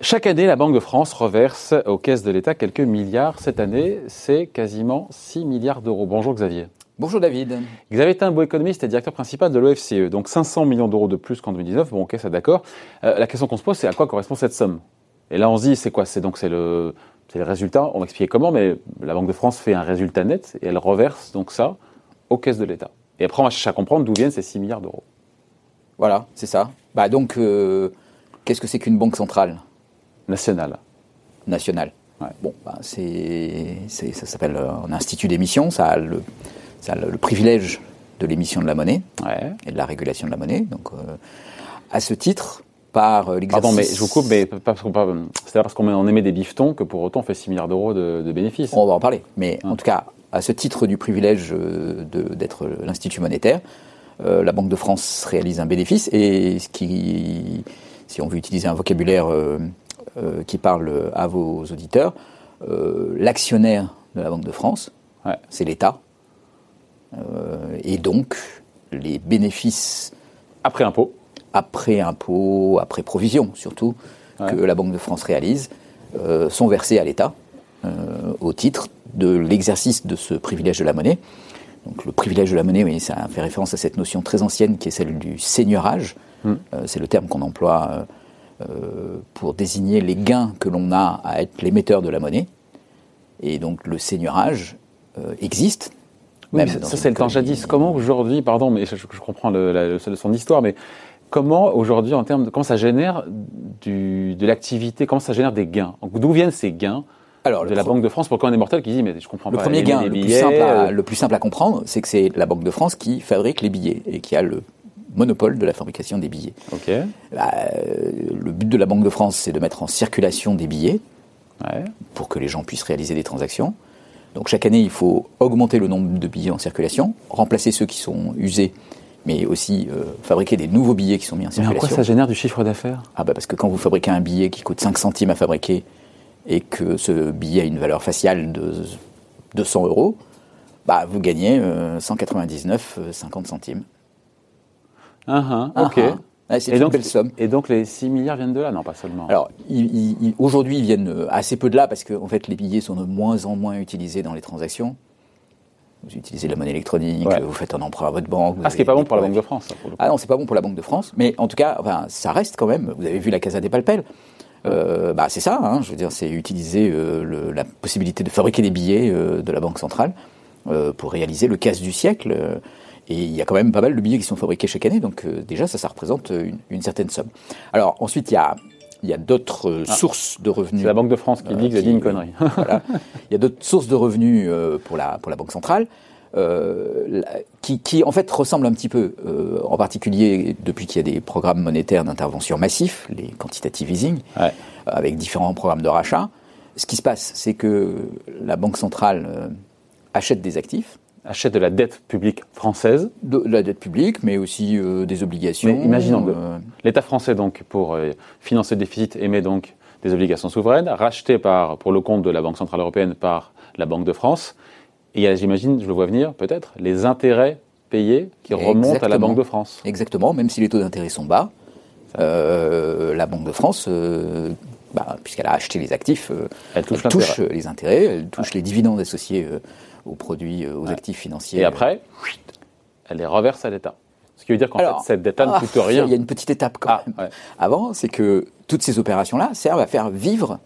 Chaque année, la Banque de France reverse aux caisses de l'État quelques milliards. Cette année, c'est quasiment 6 milliards d'euros. Bonjour Xavier. Bonjour David. Xavier un beau économiste et directeur principal de l'OFCE. Donc 500 millions d'euros de plus qu'en 2019. Bon, ok, ça d'accord. Euh, la question qu'on se pose, c'est à quoi correspond cette somme? Et là, on se dit, c'est quoi? C'est donc c'est le, le résultat. On va expliquer comment, mais la Banque de France fait un résultat net et elle reverse donc ça aux caisses de l'État. Et après, on va chercher à comprendre d'où viennent ces 6 milliards d'euros. Voilà, c'est ça. Bah donc, euh, qu'est-ce que c'est qu'une banque centrale? Nationale. Nationale. Bon, bah, c'est, ça s'appelle un institut d'émission. Ça a le, ça a le, privilège de l'émission de la monnaie et de la régulation de la monnaie. Donc, euh, à ce titre, par l'exercice. Pardon, mais je vous coupe, mais parce qu'on c'est parce qu'on émet des bifetons que pour autant on fait 6 milliards d'euros de, bénéfices. On va en parler. Mais en tout cas, à ce titre du privilège euh, d'être l'institut monétaire, euh, la Banque de France réalise un bénéfice et ce qui, si on veut utiliser un vocabulaire qui parle à vos auditeurs, l'actionnaire de la Banque de France, c'est l'État. Euh, et donc, les bénéfices. Après impôt Après impôt, après provision surtout, que la Banque de France réalise, euh, sont versés à l'État euh, au titre de l'exercice de ce privilège de la monnaie. Donc le privilège de la monnaie, oui, ça fait référence à cette notion très ancienne qui est celle du seigneurage. Hmm. c'est le terme qu'on emploie pour désigner les gains que l'on a à être l'émetteur de la monnaie. Et donc le seigneurage existe ça, c'est le temps jadis. Comment aujourd'hui, pardon, mais je, comprends le, son histoire, mais comment aujourd'hui, en termes de comment ça génère du, de l'activité, comment ça génère des gains? D'où viennent ces gains alors, de la Banque de France pour quand on est mortel qui dit mais je comprends le pas. Premier gain, le, plus simple à, le plus simple à comprendre, c'est que c'est la Banque de France qui fabrique les billets et qui a le monopole de la fabrication des billets. Ok. Bah, le but de la Banque de France, c'est de mettre en circulation des billets pour que les gens puissent réaliser des transactions. Donc chaque année, il faut augmenter le nombre de billets en circulation, remplacer ceux qui sont usés, mais aussi euh, fabriquer des nouveaux billets qui sont mis en circulation. Mais en quoi ça génère du chiffre d'affaires? Ah bah parce que quand vous fabriquez un billet qui coûte 5 centimes à fabriquer et que ce billet a une valeur faciale de 200 euros, bah vous gagnez 199,50 euh, centimes. Uh ok. c'est une belle somme. Et donc les 6 milliards viennent de là, non pas seulement Alors aujourd'hui ils viennent euh, assez peu de là parce que en fait les billets sont de moins en moins utilisés dans les transactions. Vous utilisez la monnaie électronique, vous faites un emprunt à votre banque. Ah, ce qui n'est pas bon pour la Banque de France. ah non, c'est pas bon pour la Banque de France, mais en tout cas, enfin, ça reste quand même. Vous avez vu la Casa des Palpels. Euh, bah, c'est ça, hein, je veux dire, c'est utiliser euh, la possibilité de fabriquer des billets de la Banque centrale pour réaliser le casse du siècle. Et il y a quand même pas mal de billets qui sont fabriqués chaque année, donc euh, déjà ça, ça représente une, certaine somme. Alors ensuite, il y a, il y a d'autres euh, ah. sources de revenus. C'est la Banque de France qui dit que j'ai dit une connerie. voilà. Il y a d'autres sources de revenus euh, pour, la, pour la Banque centrale. Qui, qui, en fait ressemblent un petit peu, en particulier depuis qu'il y a des programmes monétaires d'intervention massifs, les quantitative easing, avec différents programmes de rachat. Ce qui se passe, c'est que la Banque centrale achète des actifs, achète de la dette publique française. De, la dette publique, mais aussi euh, des obligations. Mais imaginons, euh, l'État français, donc, pour euh, financer le déficit, émet donc des obligations souveraines, rachetées par, pour le compte de la Banque Centrale Européenne par la Banque de France. Et il y a, j'imagine, je le vois venir, peut-être, les intérêts payés qui remontent à la Banque de France. Exactement, même si les taux d'intérêt sont bas, la Banque de France bah, puisqu'elle a acheté les actifs, elle touche, les intérêts, elle touche les dividendes associés aux produits, euh, aux actifs financiers. Et après, elle les reverse à l'État. Ce qui veut dire qu'en fait, cette dette ne ah, coûte rien. Il y a une petite étape quand ah, même. Avant, c'est que toutes ces opérations-là servent à faire vivre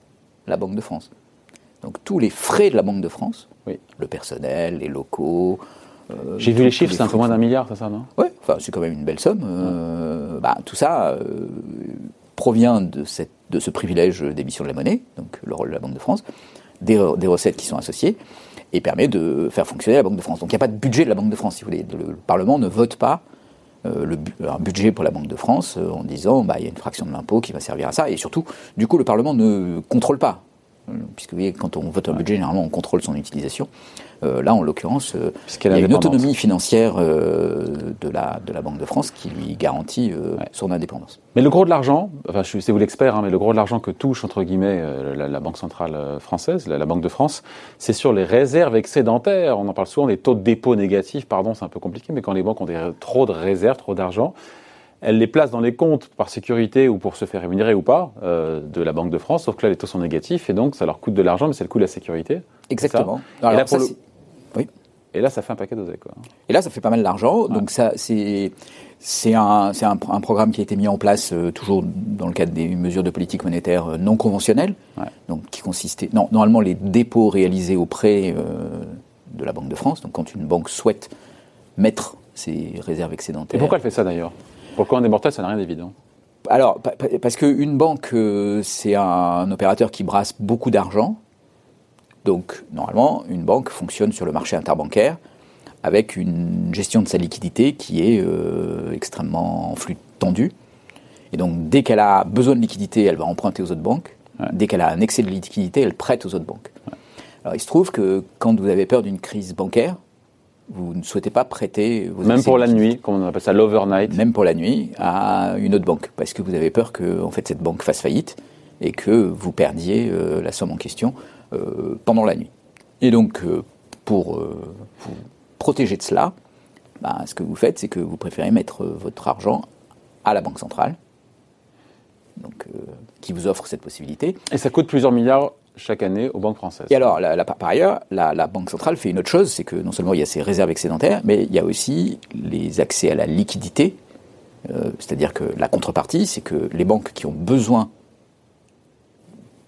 la Banque de France. Donc tous les frais de la Banque de France, oui. le personnel, les locaux. Euh, J'ai vu les chiffres, c'est un peu moins d'un milliard, c'est ça, non? Oui, enfin, c'est quand même une belle somme. Euh, bah, tout ça provient de, cette, de ce privilège d'émission de la monnaie, donc le rôle de la Banque de France, des, des recettes qui sont associées et permet de faire fonctionner la Banque de France. Donc il n'y a pas de budget de la Banque de France, si vous voulez. Le, Parlement ne vote pas euh, le, un budget pour la Banque de France euh, en disant bah, il y a une fraction de l'impôt qui va servir à ça. Et surtout, du coup, le Parlement ne contrôle pas puisque vous voyez, quand on vote un budget, généralement, on contrôle son utilisation. Euh, là, en l'occurrence, euh, il y a une autonomie financière euh, de, la, de la Banque de France qui lui garantit son indépendance. Mais le gros de l'argent, enfin, c'est vous l'expert, hein, mais le gros de l'argent que touche, entre guillemets, la, Banque centrale française, la, Banque de France, c'est sur les réserves excédentaires. On en parle souvent, les taux de dépôt négatifs, pardon, c'est un peu compliqué, mais quand les banques ont trop de réserves, trop d'argent, elles les placent dans les comptes par sécurité ou pour se faire rémunérer ou pas de la Banque de France, sauf que là les taux sont négatifs et donc ça leur coûte de l'argent, mais c'est le coût de la sécurité. Exactement. Alors, oui. Et là, ça fait un paquet d'oseille. Quoi. Et là, ça fait pas mal d'argent. Donc, ça, c'est. C'est un, un, un, programme qui a été mis en place euh, toujours dans le cadre des mesures de politique monétaire euh, non conventionnelles, donc qui consistait non, normalement les dépôts réalisés auprès euh, de la Banque de France. Donc quand une banque souhaite mettre ses réserves excédentaires. Et pourquoi elle fait ça d'ailleurs? Pour le commun des mortels, ça n'a rien d'évident. Alors parce qu'une banque, c'est un opérateur qui brasse beaucoup d'argent donc, normalement, une banque fonctionne sur le marché interbancaire avec une gestion de sa liquidité qui est euh, extrêmement en flux tendu. Et donc, dès qu'elle a besoin de liquidité, elle va emprunter aux autres banques. Dès qu'elle a un excès de liquidité, elle prête aux autres banques. Alors, il se trouve que quand vous avez peur d'une crise bancaire, vous ne souhaitez pas prêter vos Même pour la nuit, comme on appelle ça l'overnight. Même pour la nuit, à une autre banque. Parce que vous avez peur que en fait, cette banque fasse faillite et que vous perdiez euh, la somme en question euh, pendant la nuit. Et donc, euh, pour vous protéger de cela, bah, ce que vous faites, c'est que vous préférez mettre votre argent à la Banque centrale, donc, qui vous offre cette possibilité. Et ça coûte plusieurs milliards chaque année aux banques françaises. Et alors, la, par ailleurs, la, la, Banque centrale fait une autre chose, c'est que non seulement il y a ses réserves excédentaires, mais il y a aussi les accès à la liquidité. C'est-à-dire que la contrepartie, c'est que les banques qui ont besoin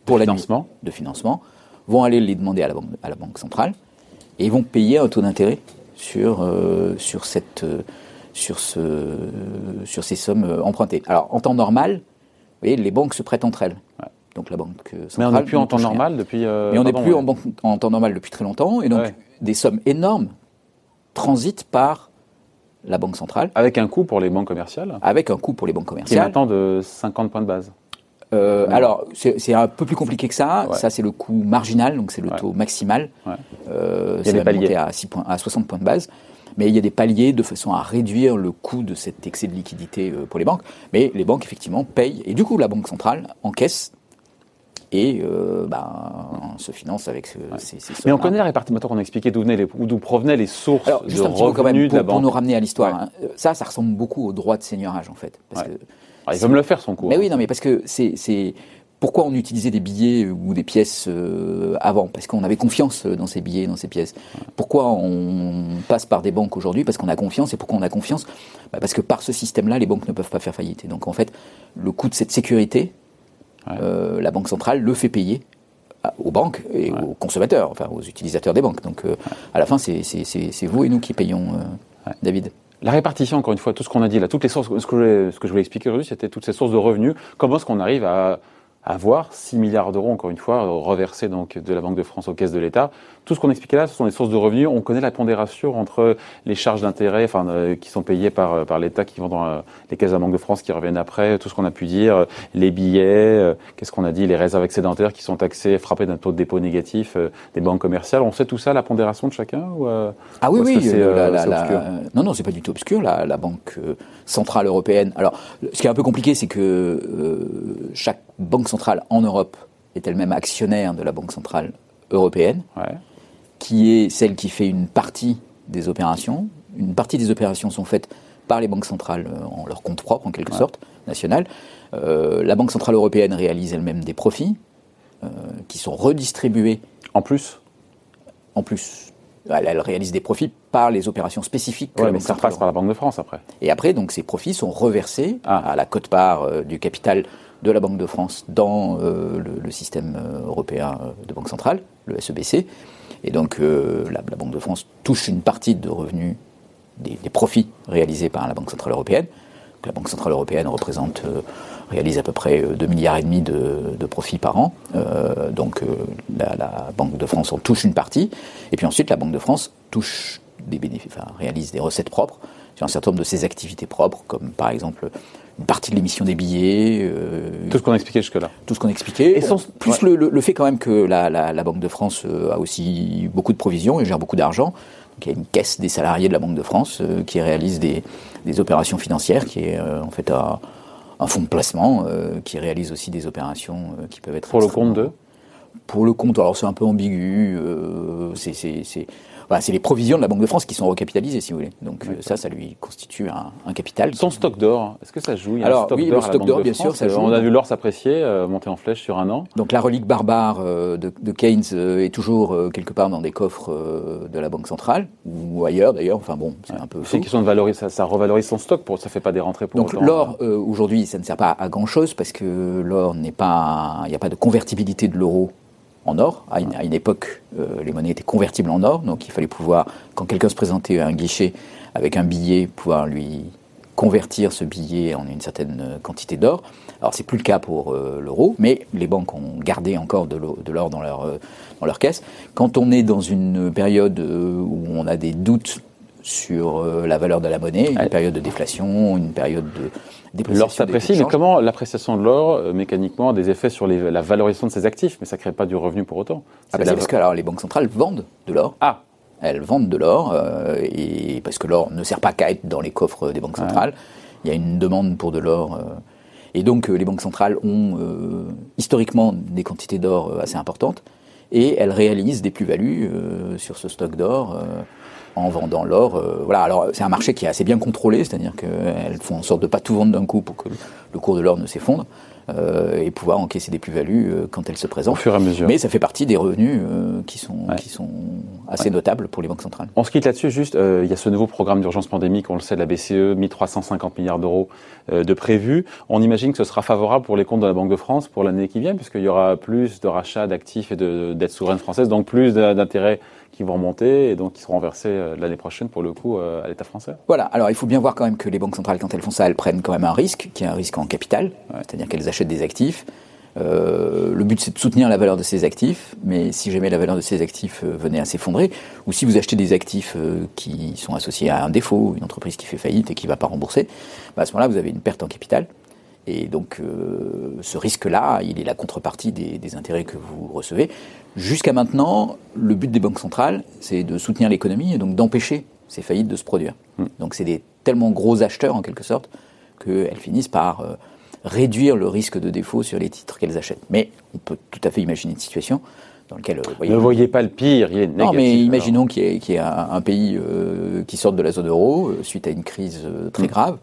pour de financement. de financement, vont aller les demander à la banque, à la banque centrale et ils vont payer un taux d'intérêt sur, euh, sur, cette, euh, sur, ce, sur ces sommes euh, empruntées. Alors, en temps normal, vous voyez, les banques se prêtent entre elles. Donc la banque centrale. Mais on n'est plus en temps normal depuis. Mais on n'est plus en, en, temps normal depuis très longtemps, et donc des sommes énormes transitent par la banque centrale. Avec un coût pour les banques commerciales. Avec un coût pour les banques commerciales. Qui est maintenant de 50 points de base. Euh, alors, c'est un peu plus compliqué que ça. Ça, c'est le coût marginal, donc c'est le taux maximal. Euh, paliers. À, 6 points, à 60 points de base. Mais il y a des paliers de façon à réduire le coût de cet excès de liquidité euh, pour les banques. Mais les banques, effectivement, payent. Et du coup, la Banque centrale encaisse et euh, ben, se finance avec ces, ces Mais on connaît la répartition, qu'on a expliqué d'où provenaient les sources Alors, de revenus de la banque. Pour nous ramener à l'histoire, hein. ça, ça ressemble beaucoup au droit de seigneurage, en fait. Parce que ah, il va me le faire son cours. Mais oui, non, mais parce que c'est pourquoi on utilisait des billets ou des pièces euh, avant? Parce qu'on avait confiance dans ces billets, dans ces pièces. Pourquoi on passe par des banques aujourd'hui? Parce qu'on a confiance. Et pourquoi on a confiance? Bah, Parce que par ce système-là, les banques ne peuvent pas faire faillite. Et donc en fait, le coût de cette sécurité, euh, la Banque centrale le fait payer aux banques et aux consommateurs, enfin aux utilisateurs des banques. Donc euh, à la fin, c'est vous et nous qui payons, David. La répartition, encore une fois, tout ce qu'on a dit là, toutes les sources, ce que je, ce que je voulais expliquer aujourd'hui, c'était toutes ces sources de revenus. Comment est-ce qu'on arrive à avoir 6 milliards d'euros, encore une fois, reversés donc de la Banque de France aux caisses de l'État. Tout ce qu'on expliquait là, ce sont des sources de revenus. On connaît la pondération entre les charges d'intérêt enfin, euh, qui sont payées par, euh, par l'État, qui vont dans euh, les caisses de la Banque de France, qui reviennent après, tout ce qu'on a pu dire, les billets, qu'est-ce qu'on a dit, les réserves excédentaires qui sont taxées, frappées d'un taux de dépôt négatif des banques commerciales. On sait tout ça, la pondération de chacun ou, Ah oui, oui. La, la, non, non, c'est pas du tout obscur. La, la Banque centrale européenne. Alors, ce qui est un peu compliqué, c'est que chaque banque centrale en Europe est elle-même actionnaire de la Banque centrale européenne, qui est celle qui fait une partie des opérations. Une partie des opérations sont faites par les banques centrales euh, en leur compte propre, en quelque sorte, national. Euh, la Banque centrale européenne réalise elle-même des profits euh, qui sont redistribués. En plus? En plus. Elle, réalise des profits par les opérations spécifiques. mais ça passe par la Banque de France après. Et après, donc, ces profits sont reversés ah. à la cote-part du capital de la Banque de France dans euh, le, système euh, européen euh, de banque centrale, le SEBC. Et donc la, Banque de France touche une partie de revenus, des, profits réalisés par la Banque centrale européenne. la Banque centrale européenne représente, réalise à peu près 2 milliards et demi de, profits par an. donc la, Banque de France en touche une partie. Et puis ensuite, la Banque de France touche des bénéfices, réalise des recettes propres sur un certain nombre de ses activités propres, comme par exemple une partie de l'émission des billets. Euh, tout ce qu'on a expliqué jusque-là. Tout ce qu'on a expliqué. Et plus le, fait quand même que la, Banque de France a aussi beaucoup de provisions et gère beaucoup d'argent. Il y a une caisse des salariés de la Banque de France qui réalise des, opérations financières, qui est en fait un, un fonds de placement, qui réalise aussi des opérations qui peuvent être... Pour le compte de pour le compte, alors c'est un peu ambigu, c'est c'est les provisions de la Banque de France qui sont recapitalisées, si vous voulez. Donc euh, ça, ça lui constitue un, capital. Son stock d'or, est-ce que ça joue? Il Alors oui, le stock d'or, bien sûr, ça joue. On a vu l'or s'apprécier, euh, monter en flèche sur un an. Donc la relique barbare euh, de, Keynes est toujours quelque part dans des coffres de la Banque centrale ou ailleurs d'ailleurs. Enfin bon, c'est un peu. C'est une question de valoriser, ça, ça, revalorise son stock, pour, ça fait pas des rentrées pour. Donc l'or aujourd'hui, ça ne sert pas à grand chose parce que l'or n'est pas, il n'y a pas de convertibilité de l'euro en or. À une, époque, euh, les monnaies étaient convertibles en or, donc il fallait pouvoir, quand quelqu'un se présentait à un guichet avec un billet, pouvoir lui convertir ce billet en une certaine euh, quantité d'or. Alors c'est plus le cas pour euh, l'euro, mais les banques ont gardé encore de l'or dans leur, dans leur caisse. Quand on est dans une période où on a des doutes sur la valeur de la monnaie, une période de déflation, une période de L'or s'apprécie, mais comment l'appréciation de l'or, euh, mécaniquement, a des effets sur la valorisation de ses actifs Mais ça ne crée pas du revenu pour autant. Ah bah parce que alors, les banques centrales vendent de l'or. Ah Elles vendent de l'or, euh, et parce que l'or ne sert pas qu'à être dans les coffres des banques centrales. Il y a une demande pour de l'or. Euh, et donc, les banques centrales ont historiquement des quantités d'or assez importantes, et elles réalisent des plus-values sur ce stock d'or en vendant l'or. Euh, voilà, alors c'est un marché qui est assez bien contrôlé, c'est-à-dire qu'elles font en sorte de pas tout vendre d'un coup pour que le cours de l'or ne s'effondre. Euh, et pouvoir encaisser des plus-values euh, quand elles se présentent. Au fur et à mesure. Mais ça fait partie des revenus qui, sont, qui sont assez notables pour les banques centrales. On se quitte là-dessus, juste, il y a ce nouveau programme d'urgence pandémique, on le sait, de la BCE, 1350 milliards d'euros de prévus. On imagine que ce sera favorable pour les comptes de la Banque de France pour l'année qui vient, puisqu'il y aura plus de rachats d'actifs et de dettes souveraines françaises, donc plus d'intérêts qui vont remonter et donc qui seront versés euh, l'année prochaine pour le coup euh, à l'État français. Voilà, alors il faut bien voir quand même que les banques centrales, quand elles font ça, elles prennent quand même un risque, qui est un risque en capital, c'est-à-dire qu'elles achètent des actifs. Euh, le but c'est de soutenir la valeur de ces actifs, mais si jamais la valeur de ces actifs venait à s'effondrer, ou si vous achetez des actifs qui sont associés à un défaut, une entreprise qui fait faillite et qui ne va pas rembourser, bah à ce moment-là vous avez une perte en capital. Et donc, euh, ce risque-là, il est la contrepartie des, intérêts que vous recevez. Jusqu'à maintenant, le but des banques centrales, c'est de soutenir l'économie et donc d'empêcher ces faillites de se produire. Mm. Donc, c'est des tellement gros acheteurs, en quelque sorte, qu'elles finissent par euh, réduire le risque de défaut sur les titres qu'elles achètent. Mais on peut tout à fait imaginer une situation dans laquelle... Euh, voyez, ne voyez pas le pire, il est négatif. Non, mais imaginons qu'il y ait, un, pays qui sorte de la zone euro suite à une crise très mm. grave.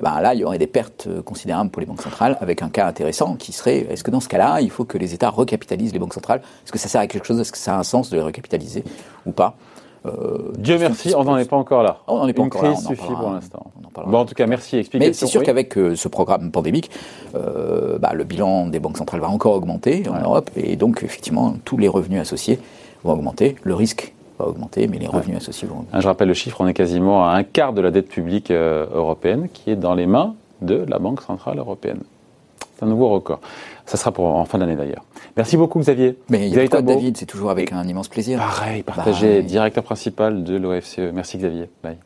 Eh ben là, il y aurait des pertes euh, considérables pour les banques centrales, avec un cas intéressant qui serait, est-ce que dans ce cas-là, il faut que les États recapitalisent les banques centrales? Est-ce que ça sert à quelque chose? Est-ce que ça a un sens de les recapitaliser ou pas? Euh, Dieu merci, on n'en est pas encore là. On n'en est pas encore crise suffit pour l'instant. Bon, en tout cas, merci. Explication. Mais c'est sûr qu'avec euh, ce programme pandémique, bah, le bilan des banques centrales va encore augmenter en Europe, et donc effectivement, tous les revenus associés vont augmenter. Le risque augmenter, mais les revenus associés vont augmenter. Je rappelle le chiffre, on est quasiment à un quart de la dette publique euh, européenne qui est dans les mains de la Banque Centrale Européenne. C'est un nouveau record. Ça sera pour en fin d'année d'ailleurs. Merci beaucoup Xavier. Mais y a David, c'est toujours avec un immense plaisir. Pareil, partagé, directeur principal de l'OFCE. Merci Xavier. Bye.